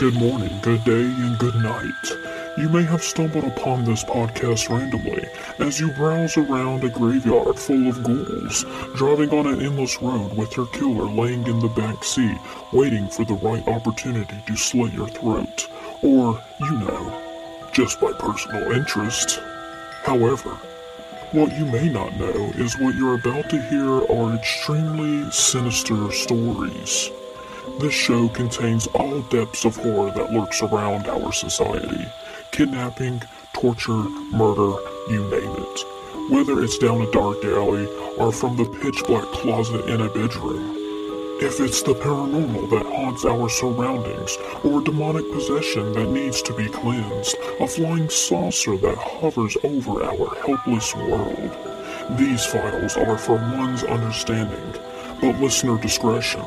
Good morning, good day, and good night. You may have stumbled upon this podcast randomly as you browse around a graveyard full of ghouls, driving on an endless road with your killer laying in the back seat, waiting for the right opportunity to slit your throat. Or, you know, just by personal interest. However, what you may not know is what you're about to hear are extremely sinister stories. This show contains all depths of horror that lurks around our society kidnapping, torture, murder, you name it. Whether it's down a dark alley or from the pitch black closet in a bedroom. If it's the paranormal that haunts our surroundings, or demonic possession that needs to be cleansed, a flying saucer that hovers over our helpless world, these files are for one's understanding, but listener discretion,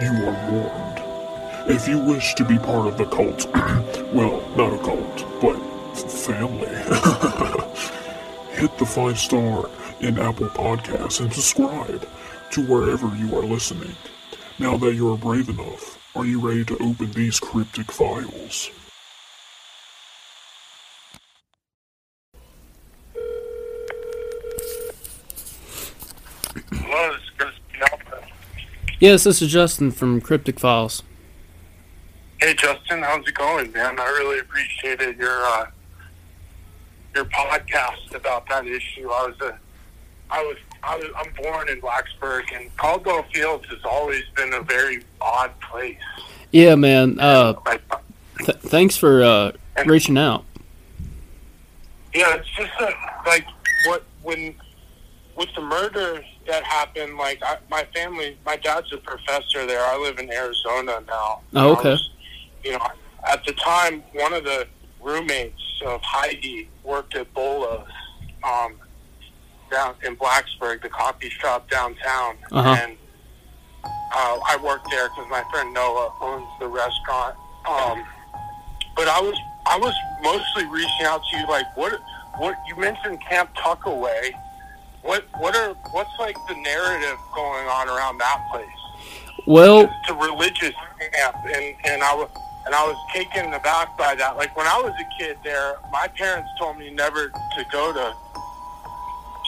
you are warned. If you wish to be part of the cult, well, not a cult, but family, hit the five star in Apple Podcasts and subscribe to wherever you are listening. Now that you are brave enough, are you ready to open these cryptic files? Hello, this is Chris Alpha. Yes, this is Justin from Cryptic Files. Hey Justin, how's it going, man? I really appreciated your uh, your podcast about that issue. I was a, I was, I was, I'm born in Blacksburg, and Caldwell Fields has always been a very odd place. Yeah, man. Uh, th- thanks for uh, reaching out. yeah, it's just a, like what when with the murder that happened. Like I, my family, my dad's a professor there. I live in Arizona now. Oh, okay. was- you know, at the time, one of the roommates of Heidi worked at Bollo's um, down in Blacksburg, the coffee shop downtown, Uh-huh. and uh, I worked there because my friend Noah owns the restaurant. Um, but I was I was mostly reaching out to you, like what what you mentioned Camp Tuckaway. What what are what's like the narrative going on around that place? Well, It's a religious camp, and and I was and I was taken aback by that. Like when I was a kid there, my parents told me never to go to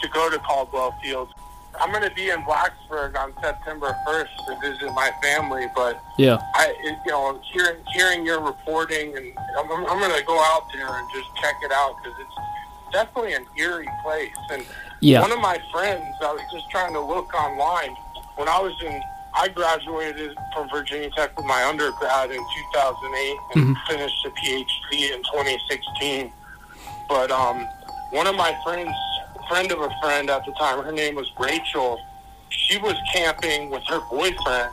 to go to Caldwell Fields. I'm going to be in Blacksburg on September 1st to visit my family, but yeah, I, it, you know, hearing hearing your reporting, and I'm, I'm, I'm going to go out there and just check it out because it's definitely an eerie place. And yeah, one of my friends, I was just trying to look online when I was in. I graduated from Virginia Tech with my undergrad in 2008 and finished a PhD in 2016. But um, one of my friends, friend of a friend at the time, her name was Rachel. She was camping with her boyfriend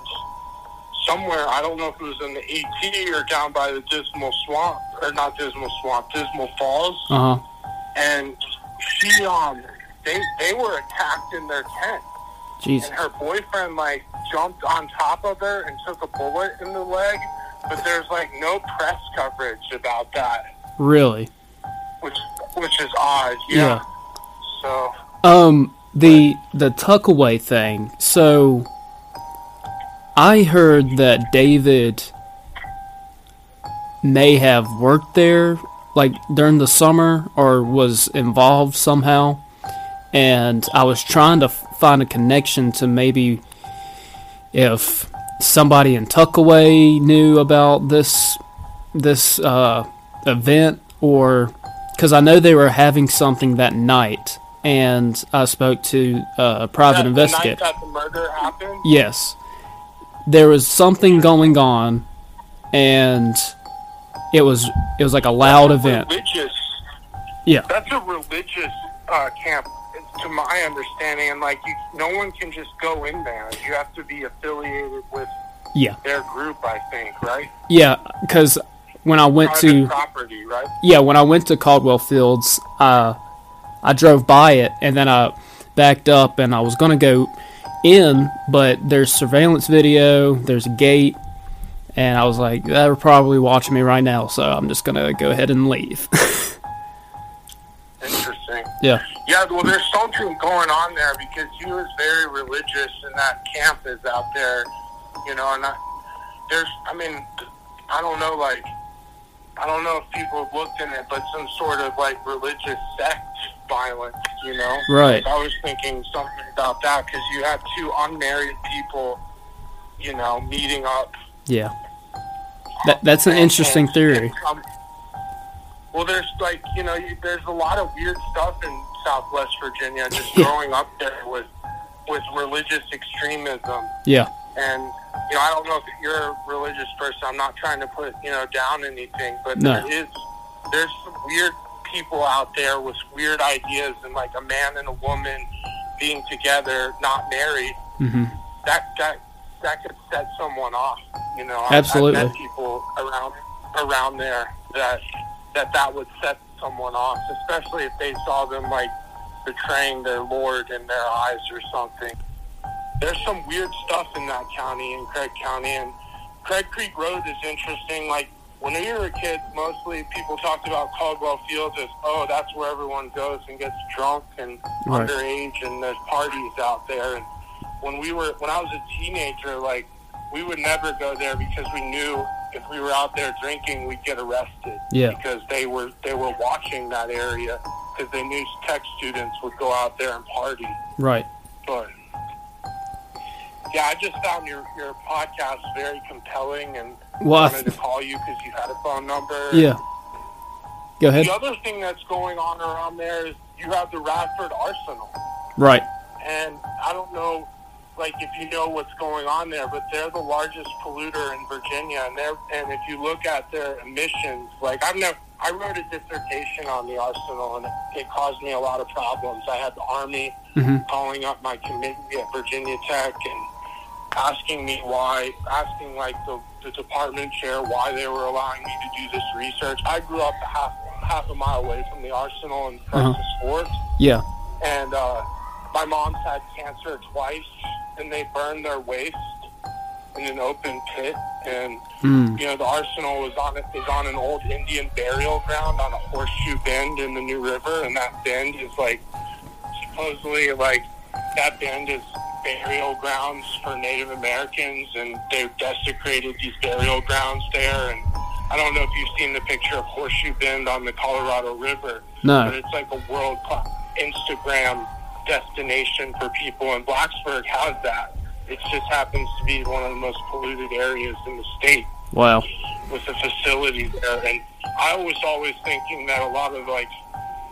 somewhere. I don't know if it was in the AT or down by the Dismal Swamp, or not Dismal Swamp, Dismal Falls uh huh. and she um they they were attacked in their tent Jeez. and her boyfriend like jumped on top of her and took a bullet in the leg but there's like no press coverage about that Really? which which is odd yeah, Yeah. so Um, the the tuckaway thing. So, I heard that David may have worked there, like during the summer, or was involved somehow. And I was trying to find a connection to maybe if somebody in Tuckaway knew about this this uh, event, or because I know they were having something that night, and I spoke to uh, a private that, the investigator. night that the murder happened Yes. There was something going on and it was it was like a loud That's a event. religious Yeah. that's a religious uh, camp to my understanding and like you no one can just go in there you have to be affiliated with Yeah. their group i think right Yeah, cuz when I went private to property, right? yeah, when I went to Caldwell Fields, uh I drove by it and then I backed up and I was going to go in, but there's surveillance video, there's a gate, and I was like, they're probably watching me right now, so I'm just going to go ahead and leave. Interesting. yeah. Yeah, well, there's something going on there because he was very religious, and that camp is out there, you know. And I, there's, I mean, I don't know, like, I don't know if people have looked in it, but some sort of like religious sect violence, you know? Right. I was thinking something about that because you have two unmarried people, you know, meeting up. Yeah. That, that's an interesting And- theory. um, well, there's like, you know, you, there's a lot of weird stuff in Southwest Virginia just growing up there with, with religious extremism. Yeah. And you know, I don't know if you're a religious person. I'm not trying to put you know down anything, but No. there is there's some weird people out there with weird ideas, and like a man and a woman being together, not married. hmm That that that could set someone off. You know, Absolutely. I've met people around around there that that that would set someone off, especially if they saw them like betraying their lord in their eyes or something. There's some weird stuff in that county, in Craig County, and Craig Creek Road is interesting. Like when we were kids, mostly people talked about Caldwell Fields as, oh, that's where everyone goes and gets drunk and Right. underage, and there's parties out there. And when we were, when I was a teenager, like we would never go there because we knew if we were out there drinking, we'd get arrested Yeah. because they were they were watching that area because they knew tech students would go out there and party. Right. But yeah, I just found your your podcast very compelling and Well, I wanted to call you because you had a phone number. yeah. Go ahead. The other thing that's going on around there is you have the Radford Arsenal, Right. and I don't know, like if you know what's going on there, but they're the largest polluter in Virginia, and they're and if you look at their emissions, like I've never. I wrote a dissertation on the arsenal, and it, it caused me a lot of problems. I had the Army hmm calling up my committee at Virginia Tech and asking me why, asking like the, the department chair why they were allowing me to do this research. I grew up half half a mile away from the arsenal in Uh-huh. Prices Fork, Yeah. and uh, my mom's had cancer twice, and they burned their waste in an open pit, and Mm. you know the arsenal was on is on an old Indian burial ground on a horseshoe bend in the New River, and that bend is like supposedly like that bend is burial grounds for Native Americans, and they've desecrated these burial grounds there. And I don't know if you've seen the picture of Horseshoe Bend on the Colorado River, but it's like a world class Instagram destination for people, and Blacksburg has that. It just happens to be one of the most polluted areas in the state Wow. with the facility there. And I was always thinking that a lot of like,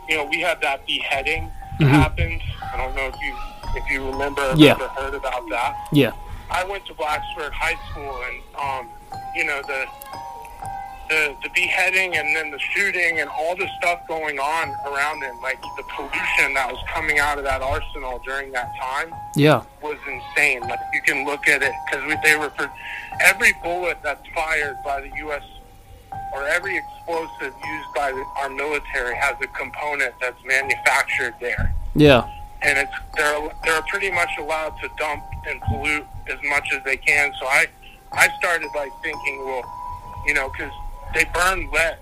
you know, we had that beheading Mhm. happened. I don't know if you if you remember or Yeah. ever heard about that. Yeah. I went to Blacksburg High School, and um, you know the the the beheading and then the shooting and all the stuff going on around it, like the pollution that was coming out of that arsenal during that time Yeah. was insane. Like you can look at it because they were for every bullet that's fired by the U.S. or every explosive used by the, our military has a component that's manufactured there, Yeah. and it's they're they're pretty much allowed to dump and pollute as much as they can. So I I started like thinking, well, you know, because they burn lead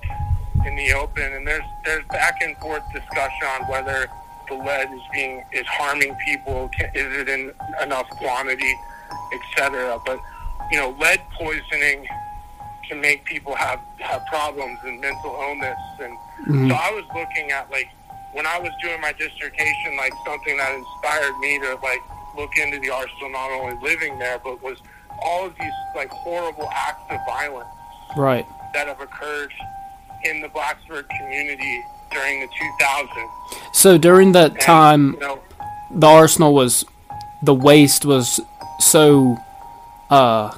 in the open, and there's there's back and forth discussion on whether the lead is being is harming people, is it in enough quantity, etc. But you know, lead poisoning can make people have have problems and mental illness, and Mhm. so I was looking at like when I was doing my dissertation, like something that inspired me to like look into the arsenal, not only living there, but was all of these like horrible acts of violence Right. That have occurred in the Blacksburg community during the 2000s. So during that And, time, you know, the arsenal was the waste was so uh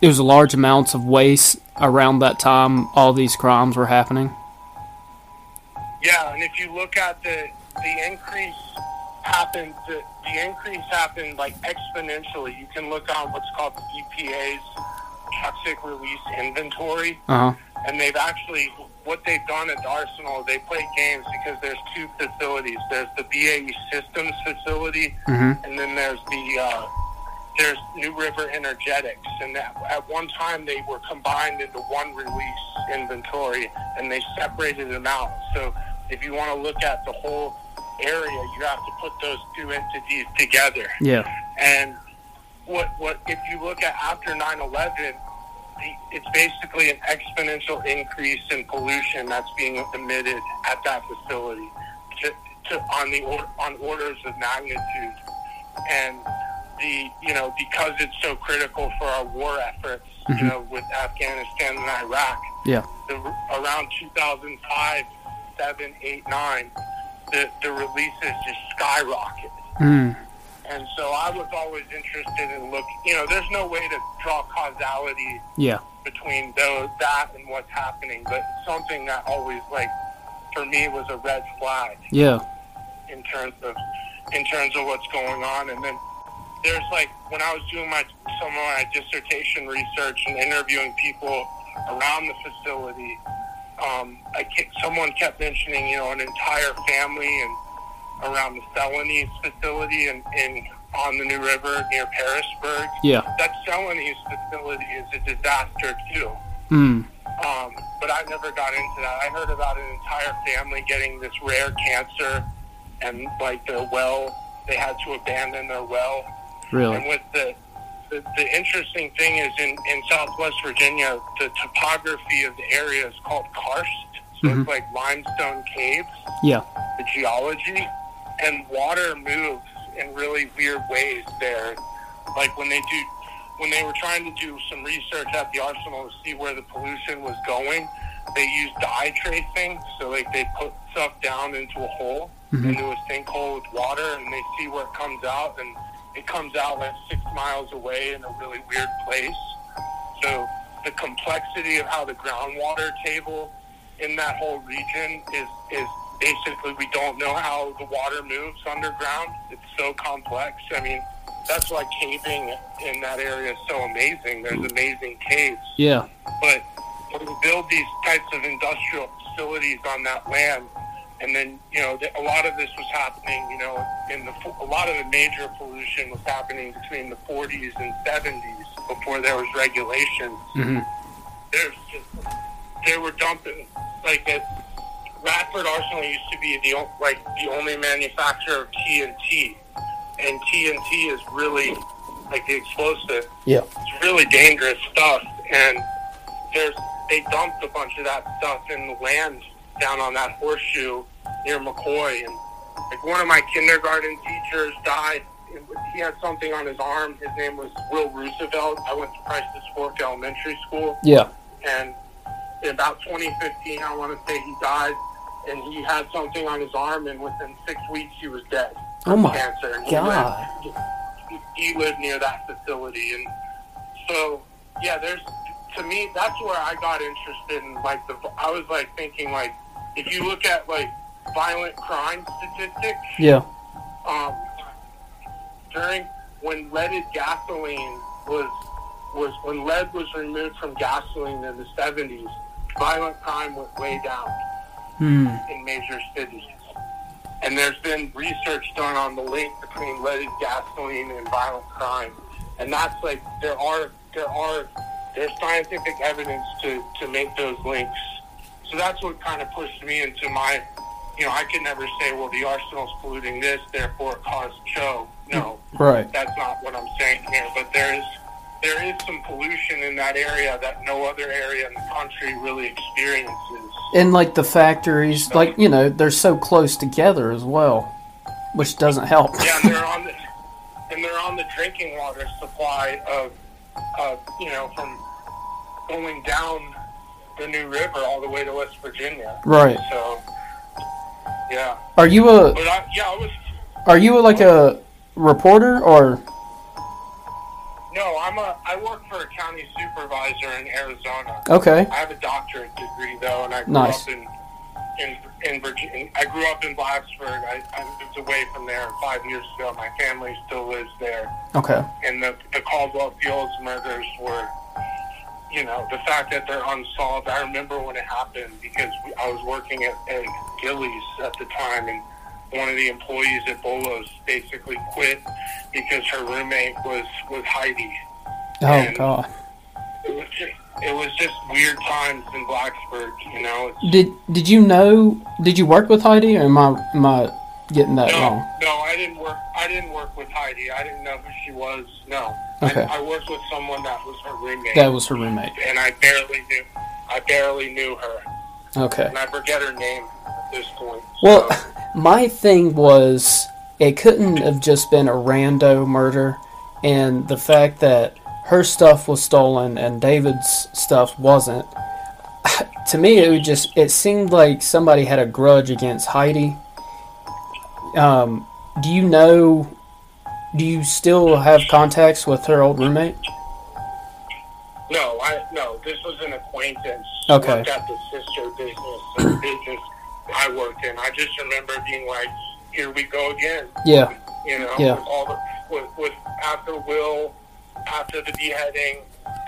it was large amounts of waste around that time all these crimes were happening yeah, and if you look at the the increase happened, the, the increase happened like exponentially. You can look on what's called the EPA's toxic release inventory. uh-huh and they've actually what they've done at the Arsenal. They play games because there's two facilities. There's the BAE Systems facility, hmm and then there's the uh, there's New River Energetics. And that, at one time they were combined into one release inventory, and they separated them out. So if you want to look at the whole area, you have to put those two entities together. yeah And what what if you look at after 9/11, it's basically an exponential increase in pollution that's being emitted at that facility to, to on the or, on orders of magnitude, and the you know because it's so critical for our war efforts, you know, with Afghanistan and Iraq, Yeah. the, around 2005, 7, 8, 9, the, the releases just skyrocket. Mm. And so I was always interested in look. You know, there's no way to draw causality Yeah. between those that and what's happening, but something that always like for me was a red flag Yeah. in terms of in terms of what's going on. And then there's like when I was doing my some of my dissertation research and interviewing people around the facility, um, I ke- someone kept mentioning you know an entire family and around the Celanese facility and in on the New River near Pearisburg. Yeah. That Celanese facility is a disaster too. Mm. Um, but I never got into that. I heard about an entire family getting this rare cancer, and like the well, they had to abandon their well. Really. And with the the, the interesting thing is in, in Southwest Virginia, the topography of the area is called karst. So Mhm. it's like limestone caves, Yeah. the geology, and water moves in really weird ways there. Like when they do, when they were trying to do some research at the arsenal to see where the pollution was going, they used dye tracing. So like they put stuff down into a hole, Mhm. into a sinkhole with water, and they see where it comes out, and it comes out like six miles away in a really weird place. So the complexity of how the groundwater table in that whole region is is basically we don't know how the water moves underground. It's so complex. I mean, that's why caving in that area is so amazing. There's amazing caves, Yeah. but when you build these types of industrial facilities on that land, and then you know a lot of this was happening. You know, in the a lot of the major pollution was happening between the 40s and 70s before there was regulations hmm there's just they were dumping like at Radford Arsenal used to be the like the only manufacturer of TNT, and TNT is really like the explosive. Yeah. It's really dangerous stuff, and there's they dumped a bunch of that stuff in the land down on that horseshoe near McCoy, and like one of my kindergarten teachers died. He had something on his arm. His name was Will Roosevelt. I went to Price's Fork Elementary School Yeah. and in about 2015, I want to say he died, and he had something on his arm, and within six weeks he was dead. Oh my cancer. And he God. Lived, he lived near that facility, and so yeah, there's to me that's where I got interested in like the. I was like thinking like if you look at like violent crime statistics, Yeah. um, during when leaded gasoline was was when lead was removed from gasoline in the 70s, violent crime went way down Hmm. in major cities. And there's been research done on the link between leaded gasoline and violent crime. And that's like there are there are there's scientific evidence to, to make those links. So that's what kind of pushed me into my you know, I could never say, well, the arsenal's polluting this, therefore it caused Cho. No, Right. that's not what I'm saying here. But there is there is some pollution in that area that no other area in the country really experiences. And like the factories, like you know, they're so close together as well, which doesn't help. Yeah, and they're on the and they're on the drinking water supply of, you know, from going down the New River all the way to West Virginia. Right. So, yeah, Are you a I, yeah, I was are you like a reporter or no, I'm a I work for a county supervisor in Arizona. okay? I have a doctorate degree though, and I grew Nice. up in in in Virginia. I grew up in Blacksburg. I, I moved away from there five years ago. My family still lives there. Okay. and the, the Caldwell Fields murders were, you know, the fact that they're unsolved. I remember when it happened because we, I was working at, at Gillie's at the time, and one of the employees at Bollo's basically quit because her roommate was was Heidi. Oh And- god. It was just, it was just weird times in Blacksburg, you know. Did did you know? Did you work with Heidi, or am I am I getting that no, wrong? no, I I didn't work. I didn't work with Heidi. I didn't know who she was. No. Okay. I, I worked with someone that was her roommate, That was her roommate. and I barely knew. I barely knew her, Okay. and I forget her name at this point. Well, so- my thing was it couldn't have just been a rando murder, and the fact that her stuff was stolen and David's stuff wasn't. To me, it would just it seemed like somebody had a grudge against Heidi. Um, do you know? Do you still have contacts with her old roommate? no, I no. This was an acquaintance. Okay. Worked at the sister business, business I worked in. I just remember being like, "Here we go again." Yeah. You know, Yeah. with all the with, with after Will, after the beheading,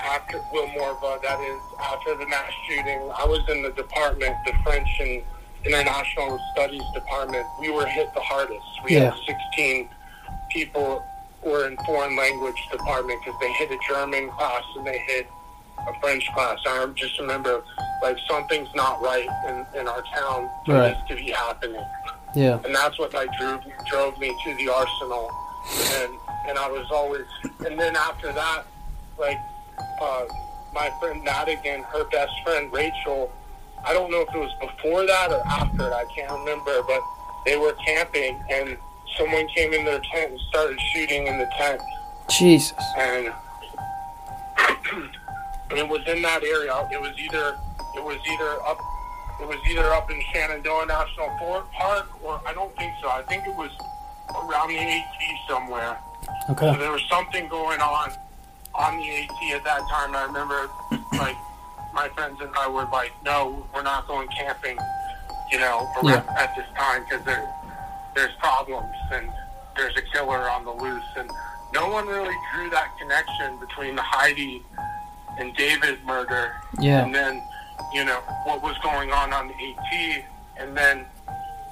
after Will Morva, that is after the mass shooting. I was in the department, the French and International Studies department. We were hit the hardest. We Yeah. had 16 people were in foreign language department because they hit a German class and they hit a French class. I just remember like something's not right in, in our town for Right. this to be happening Yeah. and that's what like drove drove me to the arsenal and and I was always and then after that like uh, my friend Madigan her best friend Rachel I don't know if it was before that or after it I can't remember but they were camping and someone came in their tent and started shooting in the tent Jesus. and and it was in that area. It was either it was either up it was either up in Shenandoah National Park or I don't think so. I think it was around the AT somewhere. So Okay. there was something going on on the AT at that time. I remember like my friends and I were like, no, we're not going camping, you know, around, at this time because there there's problems and there's a killer on the loose and no one really drew that connection between the Heidi and David murder Yeah. and then you know what was going on on the AT and then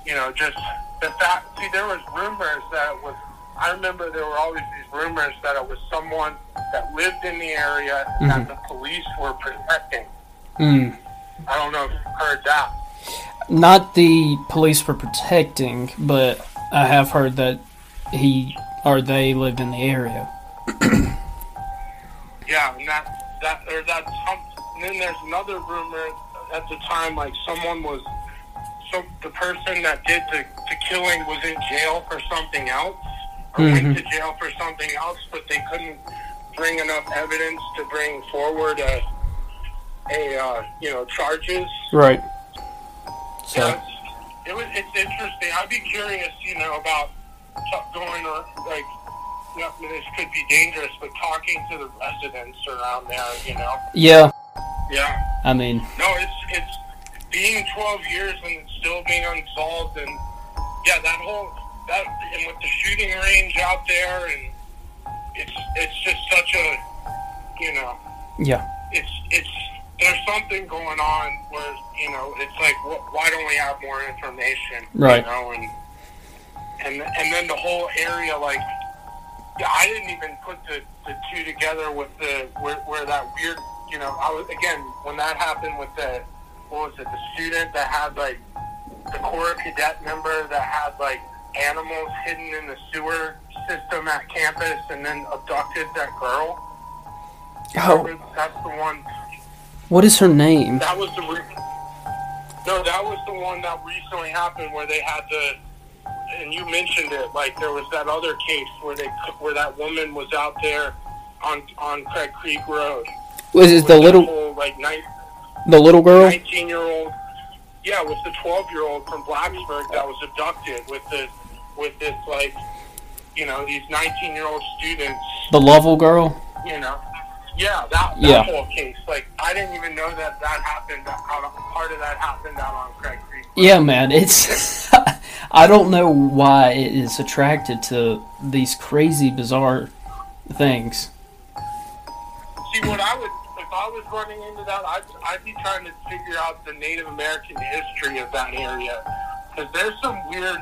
you know just the fact see there was rumors that it was I remember there were always these rumors that it was someone that lived in the area that the police were protecting Mm. I don't know if you've heard that Not the police were protecting, but I have heard that he or they lived in the area. Yeah, and that that or that some. And then there's another rumor at the time, like someone was, so the person that did the, the killing was in jail for something else, or went to jail for something else, but they couldn't bring enough evidence to bring forward a, a uh, you know charges. Right. So. Yeah, it's, it was. It's interesting. I'd be curious, you know, about t- going or like. Yeah, I mean, this could be dangerous, but talking to the residents around there, you know. Yeah. Yeah. I mean, No, it's it's being 12 years and it's still being unsolved, and yeah, that whole that and with the shooting range out there, and it's it's just such a you know yeah. it's it's there's something going on where you know it's like wh- why don't we have more information Right. you know and and and then the whole area like yeah, I didn't even put the, the two together with the where, where that weird you know I was again when that happened with the what was it the student that had like the Corps cadet member that had like animals hidden in the sewer system at campus and then abducted that girl? Oh, that's the one. What is her name? that was the re- no, that was the one that recently happened where they had the, and you mentioned it. Like there was that other case where they where that woman was out there on on Craig Creek Road. Was it the little whole, like nine, the little girl? 19 year old? Yeah, it was the twelve year old from Blacksburg that was abducted with the with this like, you know, these nineteen year old students. The Lovell girl? You know. Yeah, that, that Yeah. whole case. Like, I didn't even know that that happened. That, part of that happened out on Craig Creek. Yeah, man. It's I don't know why it is attracted to these crazy, bizarre things. See, what I would, if I was running into that, I'd, I'd be trying to figure out the Native American history of that area. Because there's some weird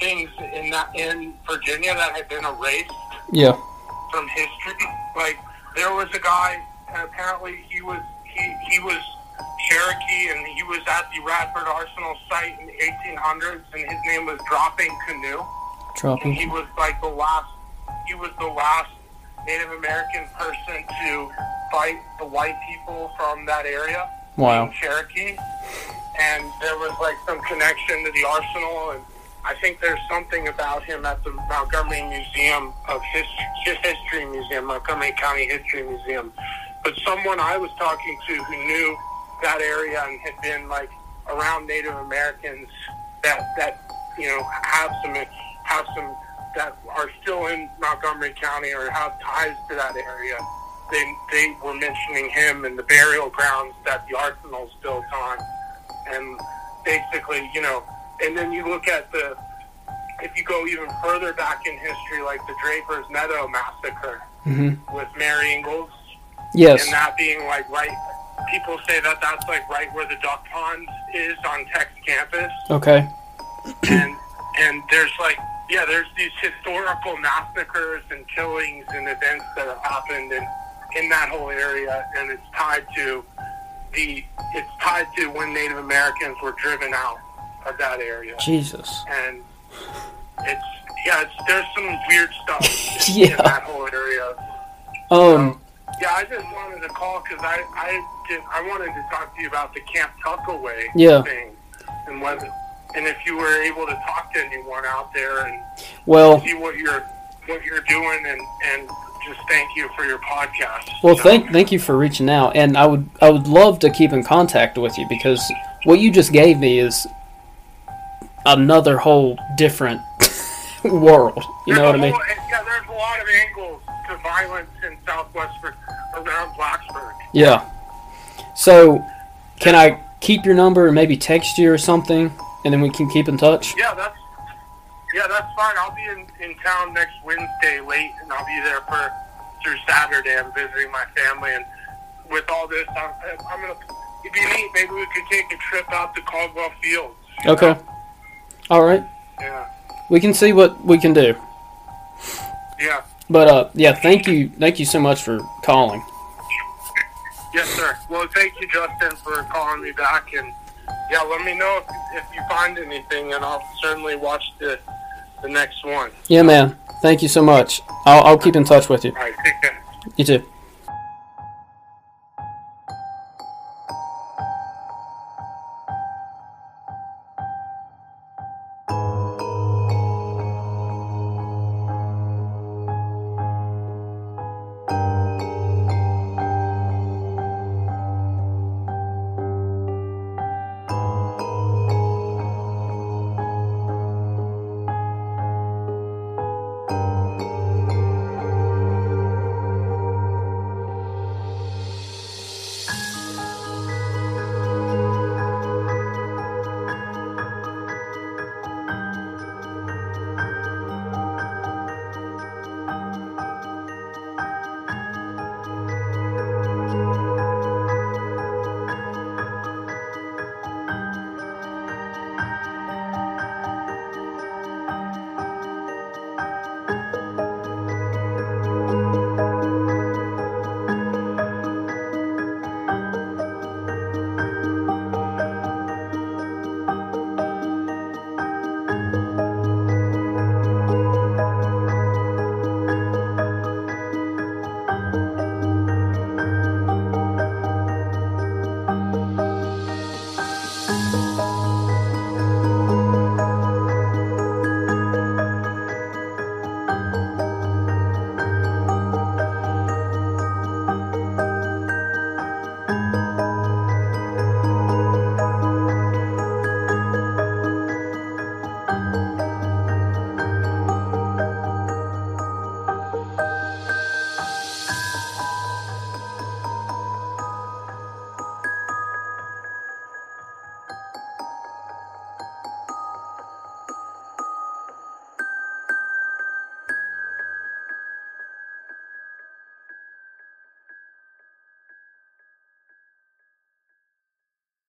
things in that in Virginia that have been erased Yeah. from history. Like there was a guy, and apparently he was he he was Cherokee, and he was at the Radford Arsenal site in the 1800s, and his name was Dropping Canoe. Dropping. And he was like the last. He was the last Native American person to fight the white people from that area. Wow. in Cherokee, and there was like some connection to the arsenal, and I think there's something about him at the Montgomery Museum of History, History Museum, Montgomery County History Museum. But someone I was talking to who knew that area and had been like around Native Americans that that you know have some have some that are still in Montgomery County or have ties to that area they they were mentioning him and the burial grounds that the arsenal's built on, and basically, you know, and then you look at the if you go even further back in history, like the Draper's Meadow massacre Mm-hmm. with Mary Ingles, Yes. and that being like right. People say that that's like right where the duck pond is on Tech's campus, Okay. and and there's like yeah, there's these historical massacres and killings and events that have happened in in that whole area, and it's tied to the it's tied to when Native Americans were driven out of that area, Jesus. and it's yeah, it's, there's some weird stuff in Yeah. that whole area. Um. Yeah, I just wanted to call because I I did I wanted to talk to you about the Camp Tuckaway Yeah. thing and whether and if you were able to talk to anyone out there and Well. see what you're what you're doing and and just thank you for your podcast. Well, So, thank thank you for reaching out, and I would I would love to keep in contact with you because what you just gave me is another whole different world. You there's know what I mean? Yeah, there's a lot of angles to violence in Southwest Vir- around Blacksburg. Yeah. So, can I keep your number and maybe text you or something, and then we can keep in touch? Yeah, that's yeah, that's fine. I'll be in, in town next Wednesday late, and I'll be there for through Saturday. I'm visiting my family, and with all this, I'm, I'm gonna. If you need, maybe we could take a trip out to Caldwell Fields. Okay. know? All right. Yeah. We can see what we can do. Yeah. But uh, yeah, thank you, thank you so much for calling. Yes, sir. Well, thank you, Justin, for calling me back, and yeah, let me know if, if you find anything, and I'll certainly watch the the next one. Yeah, man. Thank you so much. I'll, I'll keep in touch with you. All right, take care. You too.